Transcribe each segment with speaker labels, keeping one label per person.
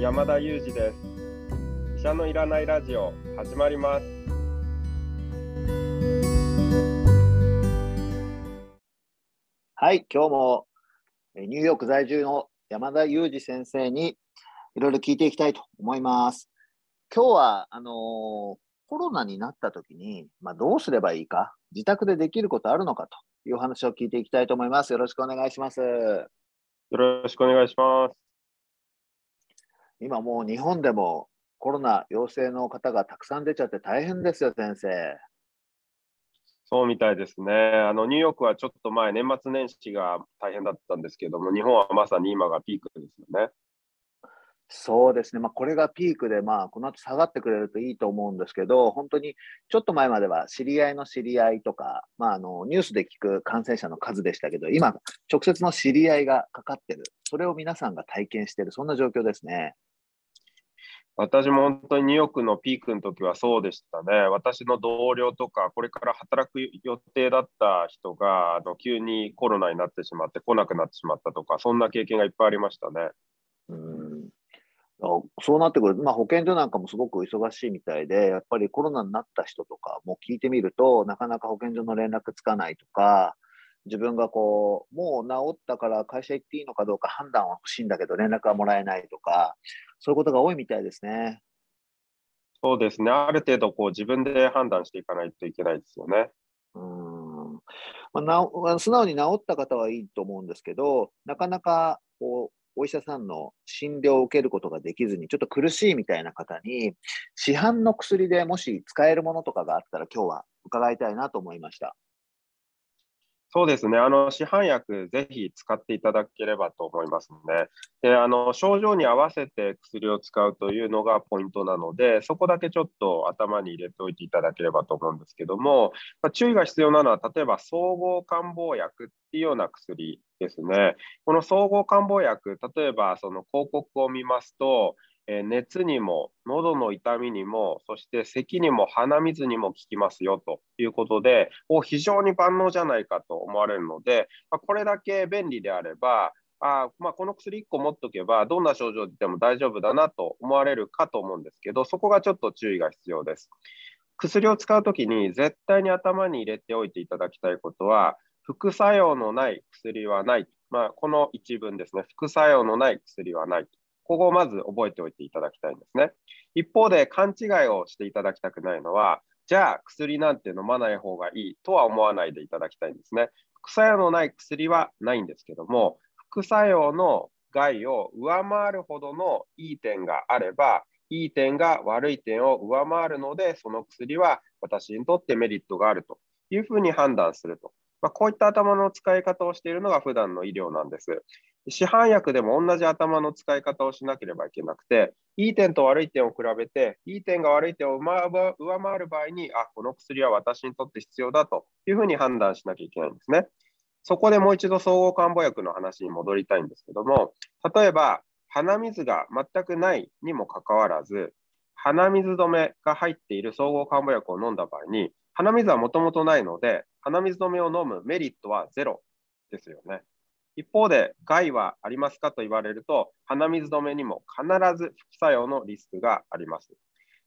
Speaker 1: 山田裕二です医者のいらないラジオ始まります
Speaker 2: はい、今日もえーニューヨーク在住の山田裕二先生にいろいろ聞いていきたいと思います。今日はあのーコロナになった時に、まあ、どうすればいいか、自宅でできることあるのかという話を聞いていきたいと思います。よろしくお願いします。
Speaker 1: よろしくお願いします
Speaker 2: 今もう日本でもコロナ陽性の方がたくさん出ちゃって大変ですよ、先生。
Speaker 1: そうみたいですねあのニューヨークはちょっと前年末年始が大変だったんですけども日本はまさに今がピークですよね
Speaker 2: そうですね、まあ、これがピークで、まあ、この後下がってくれるといいと思うんですけど、本当にちょっと前までは知り合いの知り合いとか、まあ、あのニュースで聞く感染者の数でしたけど、今、直接の知り合いがかかってる、それを皆さんが体験している、そんな状況ですね。
Speaker 1: 私も本当にニューヨークのピークの時はそうでしたね。私の同僚とか、これから働く予定だった人が、あの急にコロナになってしまって来なくなってしまったとか、そんな経験がいっぱいありましたね。
Speaker 2: うんそうなってくると、まあ、保健所なんかもすごく忙しいみたいで、やっぱりコロナになった人とかも聞いてみると、なかなか保健所の連絡つかないとか、自分がこう、もう治ったから会社行っていいのかどうか判断は欲しいんだけど、連絡はもらえないとか、そういうことが多いみたいですね。
Speaker 1: そうですね。ある程度こう自分で判断していかないといけないですよね。
Speaker 2: うんまあ、なお素直に治った方はいいと思うんですけど、なかなかこうお医者さんの診療を受けることができずに、ちょっと苦しいみたいな方に、市販の薬でもし使えるものとかがあったら、今日は伺いたいなと思いました。
Speaker 1: そうですね。あの市販薬、ぜひ使っていただければと思いますね。で、あの症状に合わせて薬を使うというのがポイントなので、そこだけちょっと頭に入れておいていただければと思うんですけども、まあ、注意が必要なのは、例えば総合感冒薬っていうような薬ですね。この総合感冒薬、例えばその広告を見ますと、え熱にも、喉の痛みにも、そして咳にも鼻水にも効きますよということで、お非常に万能じゃないかと思われるので、まあ、これだけ便利であれば、あまあ、この薬1個持っておけば、どんな症状でも大丈夫だなと思われるかと思うんですけど、そこがちょっと注意が必要です。薬を使うときに絶対に頭に入れておいていただきたいことは、副作用のない薬はない。まあ、この一文ですね、副作用のない薬はない。ここをまず覚えておいていただきたいんですね。一方で勘違いをしていただきたくないのは、じゃあ薬なんて飲まない方がいいとは思わないでいただきたいんですね。副作用のない薬はないんですけども、副作用の害を上回るほどのいい点があれば、いい点が悪い点を上回るので、その薬は私にとってメリットがあるというふうに判断すると。まあ、こういった頭の使い方をしているのが普段の医療なんです。市販薬でも同じ頭の使い方をしなければいけなくて、いい点と悪い点を比べて、いい点が悪い点を上回る場合に、あ、この薬は私にとって必要だというふうに判断しなきゃいけないんですね。そこでもう一度総合漢方薬の話に戻りたいんですけども、例えば鼻水が全くないにもかかわらず、鼻水止めが入っている総合漢方薬を飲んだ場合に、鼻水はもともとないので、鼻水止めを飲むメリットはゼロですよね。一方で、害はありますかと言われると、鼻水止めにも必ず副作用のリスクがあります。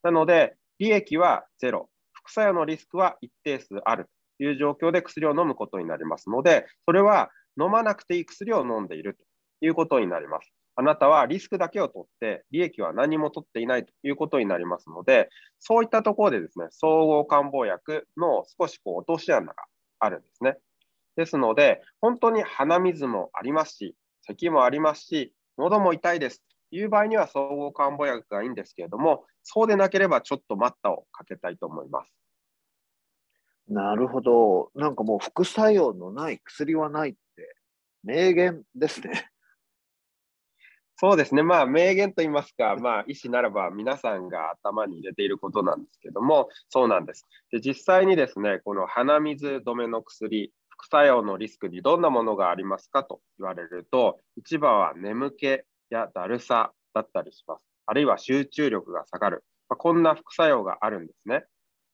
Speaker 1: なので、利益はゼロ、副作用のリスクは一定数あるという状況で薬を飲むことになりますので、それは飲まなくていい薬を飲んでいるということになります。あなたはリスクだけを取って、利益は何も取っていないということになりますので、そういったところでですね、総合漢方薬の少しこう落とし穴があるんですね。ですので、本当に鼻水もありますし、咳もありますし、喉も痛いですという場合には総合漢方薬がいいんですけれども、そうでなければちょっと待ったをかけたいと思います。
Speaker 2: なるほど。なんかもう副作用のない薬はないって名言ですね。
Speaker 1: そうですね、まあ、名言と言いますか、まあ、医師ならば皆さんが頭に入れていることなんですけども、そうなんです。で実際にですね、この鼻水止めの薬、副作用のリスクにどんなものがありますかと言われると、一番は眠気やだるさだったりします。あるいは集中力が下がる。まあ、こんな副作用があるんですね。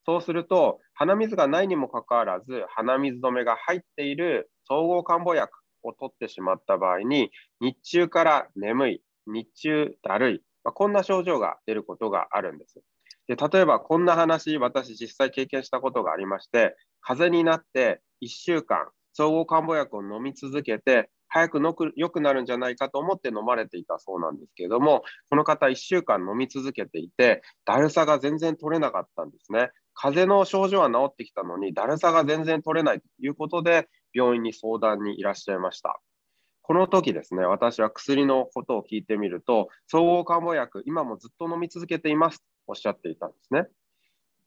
Speaker 1: そうすると、鼻水がないにもかかわらず、鼻水止めが入っている総合漢方薬を取ってしまった場合に、日中から眠い、日中だるい、まあ、こんな症状が出ることがあるんです。で例えばこんな話、私実際経験したことがありまして、風邪になって1週間、総合漢方薬を飲み続けて、早くのく良くなるんじゃないかと思って飲まれていたそうなんですけれども、この方1週間飲み続けていて、だるさが全然取れなかったんですね。風邪の症状は治ってきたのに、だるさが全然取れないということで、病院に相談にいらっしゃいました。この時ですね、私は薬のことを聞いてみると、総合漢方薬、今もずっと飲み続けていますおっしゃっていたんですね。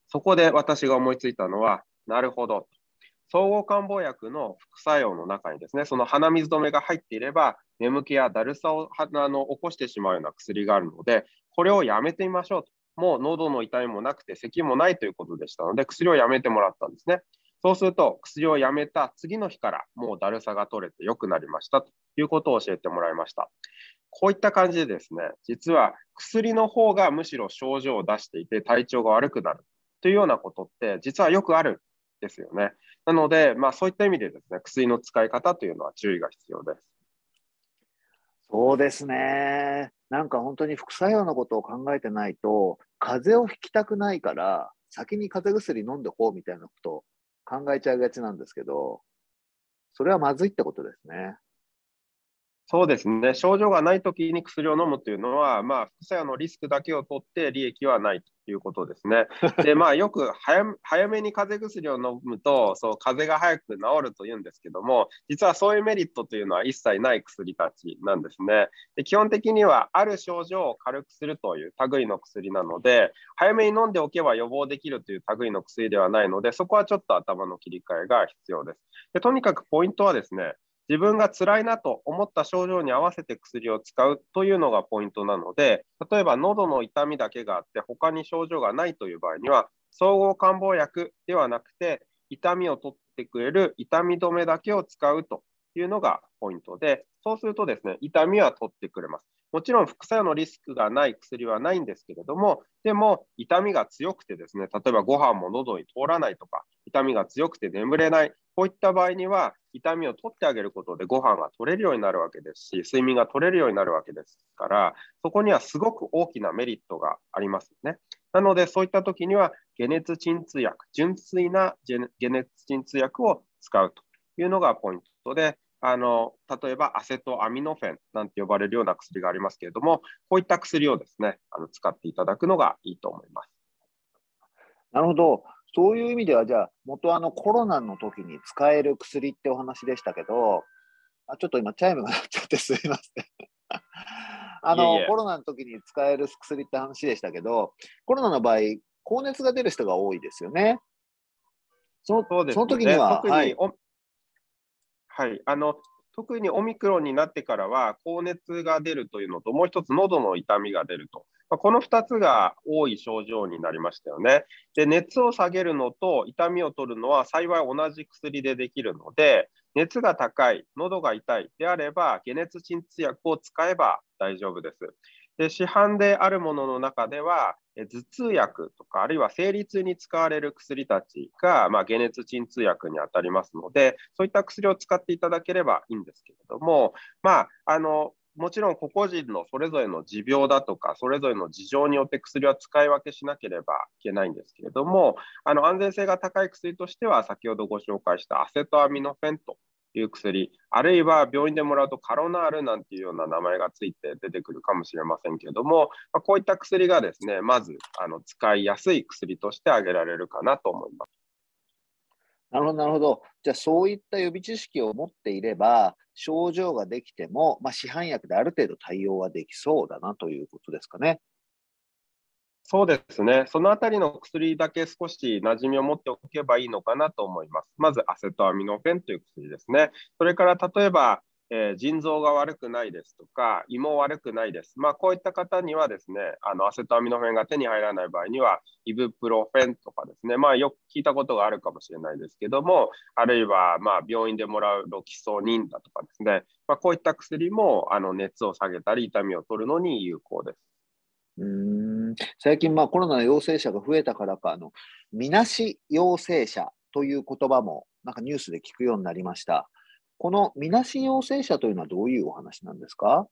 Speaker 1: そこで私が思いついたのは、なるほど。総合漢方薬の副作用の中にですね、その鼻水止めが入っていれば、眠気やだるさをあの起こしてしまうような薬があるので、これをやめてみましょうと。もう喉の痛みもなくて、咳もないということでしたので、薬をやめてもらったんですね。そうすると、薬をやめた次の日からもうだるさが取れて良くなりましたということを教えてもらいました。こういった感じでですね、実は薬の方がむしろ症状を出していて体調が悪くなるというようなことって実はよくあるんですよね。なので、まあ、そういった意味でですね、薬の使い方というのは注意が必要です。
Speaker 2: そうですね。なんか本当に副作用のことを考えてないと、風邪をひきたくないから、先に風邪薬飲んでこうみたいなことを考えちゃいがちなんですけど、それはまずいってことですね。
Speaker 1: そうですね、症状がないときに薬を飲むというのは、まあ、副作用のリスクだけを取って利益はないということですね。で、まあ、よく早早めに風邪薬を飲むと、そう風邪が早く治るというんですけども、実はそういうメリットというのは一切ない薬たちなんですね。で基本的には、ある症状を軽くするという類の薬なので、早めに飲んでおけば予防できるという類の薬ではないので、そこはちょっと頭の切り替えが必要です。でとにかくポイントはですね、自分が辛いなと思った症状に合わせて薬を使うというのがポイントなので、例えば喉の痛みだけがあって他に症状がないという場合には、総合漢方薬ではなくて、痛みを取ってくれる痛み止めだけを使うというのがポイントで、そうするとですね、痛みは取ってくれます。もちろん副作用のリスクがない薬はないんですけれども、でも痛みが強くてですね、例えばご飯も喉に通らないとか、痛みが強くて眠れない、こういった場合には、痛みを取ってあげることでご飯が取れるようになるわけですし、睡眠が取れるようになるわけですから、そこにはすごく大きなメリットがありますね。なので、そういった時には、解熱鎮痛薬、純粋な解熱鎮痛薬を使うというのがポイントで、あの例えばアセトアミノフェンなんて呼ばれるような薬がありますけれども、こういった薬をですね、あの使っていただくのがいいと思います。
Speaker 2: なるほど。そういう意味では、じゃあ、元あのコロナの時に使える薬ってお話でしたけど、あちょっと今、チャイムが鳴っちゃってすいません。あのコロナの時に使える薬って話でしたけど、コロナの場合、高熱が出る人が多いですよね。そのそうですね。その時には、
Speaker 1: 特に、はい、はい、あの特にオミクロンになってからは、高熱が出るというのと、もう一つ、喉の痛みが出ると、まあ、この2つが多い症状になりましたよね。で、熱を下げるのと痛みを取るのは幸い同じ薬でできるので、熱が高い、喉が痛いであれば、解熱鎮痛薬を使えば大丈夫です。で市販であるものの中では、頭痛薬とか、あるいは生理痛に使われる薬たちが、まあ、解熱鎮痛薬に当たりますので、そういった薬を使っていただければいいんですけれども、まあ、あのもちろん個々人のそれぞれの持病だとか、それぞれの事情によって薬は使い分けしなければいけないんですけれども、あの安全性が高い薬としては、先ほどご紹介したアセトアミノフェンという薬、あるいは病院でもらうとカロナールなんていうような名前がついて出てくるかもしれませんけれども、まあ、こういった薬がですね、まずあの使いやすい薬として挙げられるかなと思います。
Speaker 2: なるほど、なるほど。じゃあ、そういった予備知識を持っていれば、症状ができても、まあ、市販薬である程度対応はできそうだなということですかね。
Speaker 1: そうですね。そのあたりの薬だけ少し馴染みを持っておけばいいのかなと思います。まず、アセトアミノフェンという薬ですね。それから、例えば、えー、腎臓が悪くないですとか、胃も悪くないです。まあ、こういった方にはですね、あのアセトアミノフェンが手に入らない場合には、イブプロフェンとかですね、まあ、よく聞いたことがあるかもしれないですけども、あるいはまあ病院でもらうロキソニンだとかですね、まあ、こういった薬もあの熱を下げたり、痛みを取るのに有効です。
Speaker 2: うん最近、まあ、コロナの陽性者が増えたからか、あのみなし陽性者という言葉もなんかニュースで聞くようになりました。このみなし陽性者というのはどういうお話なんですか？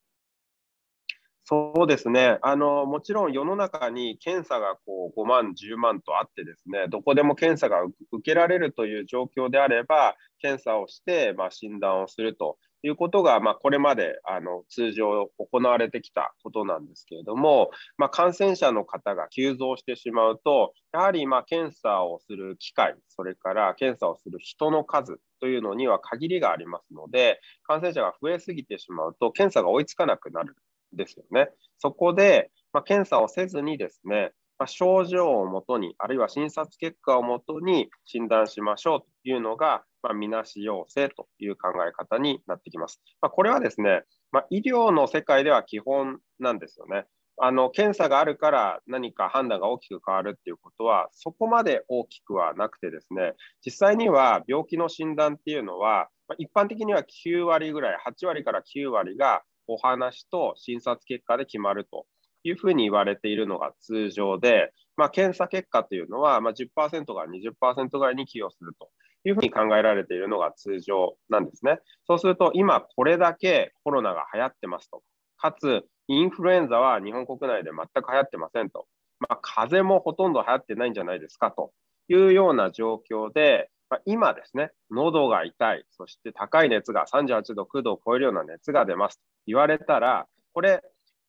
Speaker 1: そうですね。あの、もちろん世の中に検査がこう5万、10万とあってですね、どこでも検査が受けられるという状況であれば、検査をして、まあ、診断をすると。いうことが、まあ、これまであの通常行われてきたことなんですけれども、まあ、感染者の方が急増してしまうと、やはりま検査をする機会、それから検査をする人の数というのには限りがありますので、感染者が増えすぎてしまうと、検査が追いつかなくなるですよね。そこで、まあ、検査をせずにですね、まあ、症状をもとに、あるいは診察結果をもとに診断しましょうというのが、まあ、みなし陽性という考え方になってきます。まあ、これはですね、まあ、医療の世界では基本なんですよね。あの検査があるから何か判断が大きく変わるっていうことは、そこまで大きくはなくてですね、実際には病気の診断っていうのは、一般的には9割ぐらい、8割から9割がお話と診察結果で決まるというふうに言われているのが通常で、まあ、検査結果というのは、ま、10%から20%ぐらいに寄与するというふうに考えられているのが通常なんですね。そうすると、今これだけコロナが流行ってますと。かつ、インフルエンザは日本国内で全く流行ってませんと。まあ、風邪もほとんど流行ってないんじゃないですかというような状況で、まあ、今ですね、喉が痛い、そして高い熱が38度、9度を超えるような熱が出ますと言われたら、これ、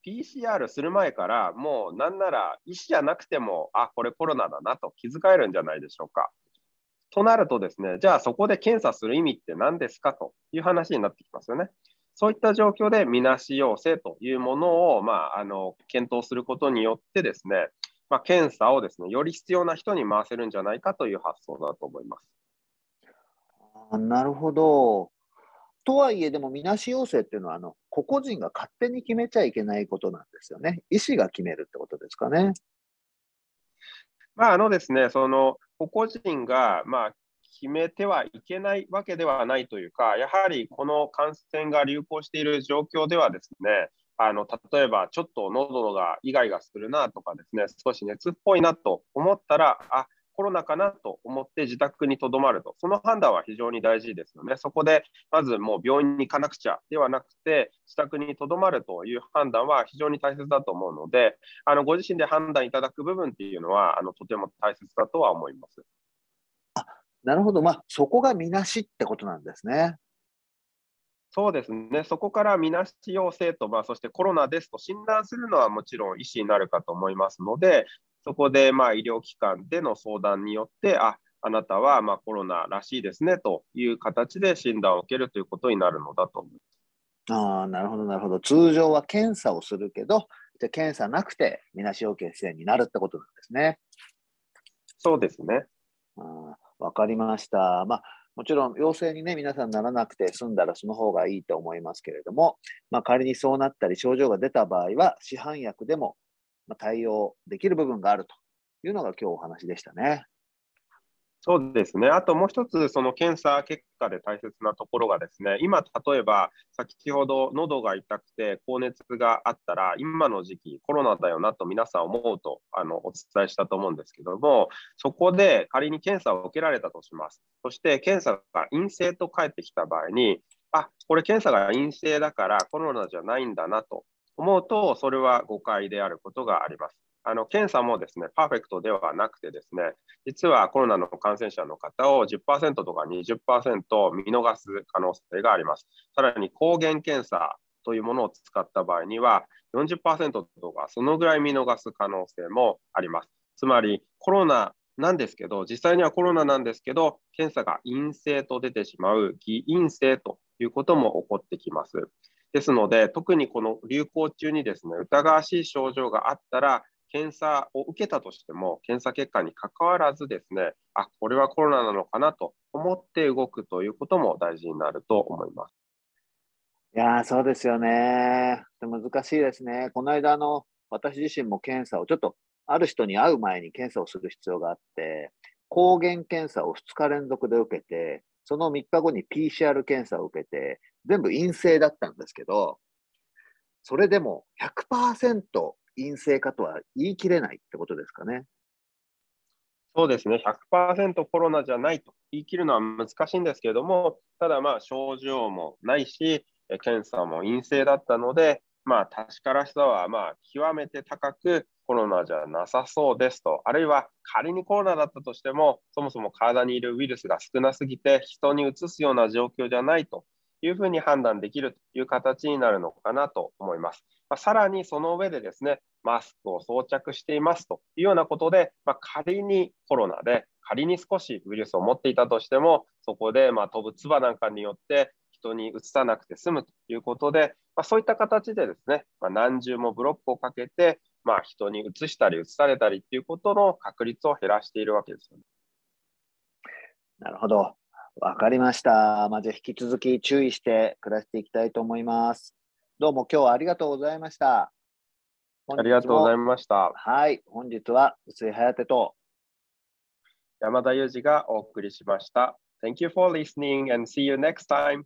Speaker 1: PCR する前からもうなんなら医師じゃなくても、あ、これコロナだなと気づかれるんじゃないでしょうか。となるとですね、じゃあそこで検査する意味って何ですかという話になってきますよね。そういった状況でみなし陽性というものを、まあ、あの検討することによってですね、まあ、検査をですね、より必要な人に回せるんじゃないかという発想だと思います。
Speaker 2: あなるほど。とはいえ、でも、みなし陽性っていうのは、あの個々人が勝手に決めちゃいけないことなんですよね。医師が決めるってことですかね。
Speaker 1: まあ、あのですね、その個々人が、まあ、決めてはいけないわけではないというか、やはりこの感染が流行している状況ではですね、あの例えばちょっと喉がイガイガするなとかですね、少し熱っぽいなと思ったら、あコロナかなと思って自宅にとどまると、その判断は非常に大事ですよね。そこでまずもう病院に行かなくちゃではなくて、自宅にとどまるという判断は非常に大切だと思うので、あのご自身で判断いただく部分っていうのは、あのとても大切だとは思います。
Speaker 2: あなるほど、まあ、そこがみなしってことなんですね。
Speaker 1: そうですね、そこからみなし陽性と、まあ、そしてコロナですと診断するのはもちろん医師になるかと思いますので、そこでまあ医療機関での相談によって、ああなたはまコロナらしいですねという形で診断を受けるということになるのだと思います。
Speaker 2: あなるほど、なるほど。通常は検査をするけど、じゃ検査なくて、みなし陽性になるってことなんですね。
Speaker 1: そうですね。
Speaker 2: わかりました。まあ、もちろん陽性にね、皆さんならなくて済んだらその方がいいと思いますけれども、まあ、仮にそうなったり症状が出た場合は、市販薬でも対応できる部分があるというのが今日お話でしたね。
Speaker 1: そうですね。あともう一つ、その検査結果で大切なところがですね、今、例えば先ほど喉が痛くて高熱があったら、今の時期コロナだよなと皆さん思うとあのお伝えしたと思うんですけども、そこで仮に検査を受けられたとします。そして検査が陰性と返ってきた場合に、あこれ検査が陰性だからコロナじゃないんだなと思うと、それは誤解であることがあります。あの検査もですね、パーフェクトではなくてですね、実はコロナの感染者の方を10%とか20%見逃す可能性があります。さらに抗原検査というものを使った場合には40%とかそのぐらい見逃す可能性もあります。つまりコロナなんですけど、実際にはコロナなんですけど、検査が陰性と出てしまう偽陰性ということも起こってきます。ですので、特にこの流行中にですね、疑わしい症状があったら、検査を受けたとしても、検査結果にかかわらずですね、あ、これはコロナなのかなと思って動くということも大事になると思います。
Speaker 2: いやそうですよね。難しいですね。この間の私自身も検査をちょっとある人に会う前に検査をする必要があって、抗原検査を2日連続で受けて、その3日後に PCR 検査を受けて、全部陰性だったんですけど、それでも100%陰性かとは言い切れないってことですかね。
Speaker 1: そうですね、100%コロナじゃないと言い切るのは難しいんですけれども、ただまあ症状もないし、検査も陰性だったので、まあ、確からしさはまあ極めて高くコロナじゃなさそうですと、あるいは仮にコロナだったとしても、そもそも体にいるウイルスが少なすぎて人にうつすような状況じゃないというふうに判断できるという形になるのかなと思います。まあ、さらにその上でですね、マスクを装着していますというようなことで、まあ、仮にコロナで、仮に少しウイルスを持っていたとしても、そこでま飛ぶ唾なんかによって人にうつさなくて済むということで、まあ、そういった形でですね、ま、何重もブロックをかけて、まあ、人にうつしたりうつされたりっていうことの確率を減らしているわけですよね。
Speaker 2: なるほど。わかりました。まず引き続き注意して暮らしていきたいと思います。どうも今日はありがとうございました。
Speaker 1: ありがとうございました。
Speaker 2: はい、本日は薄井颯と
Speaker 1: 山田裕二がお送りしました。Thank you for listening and see you next time.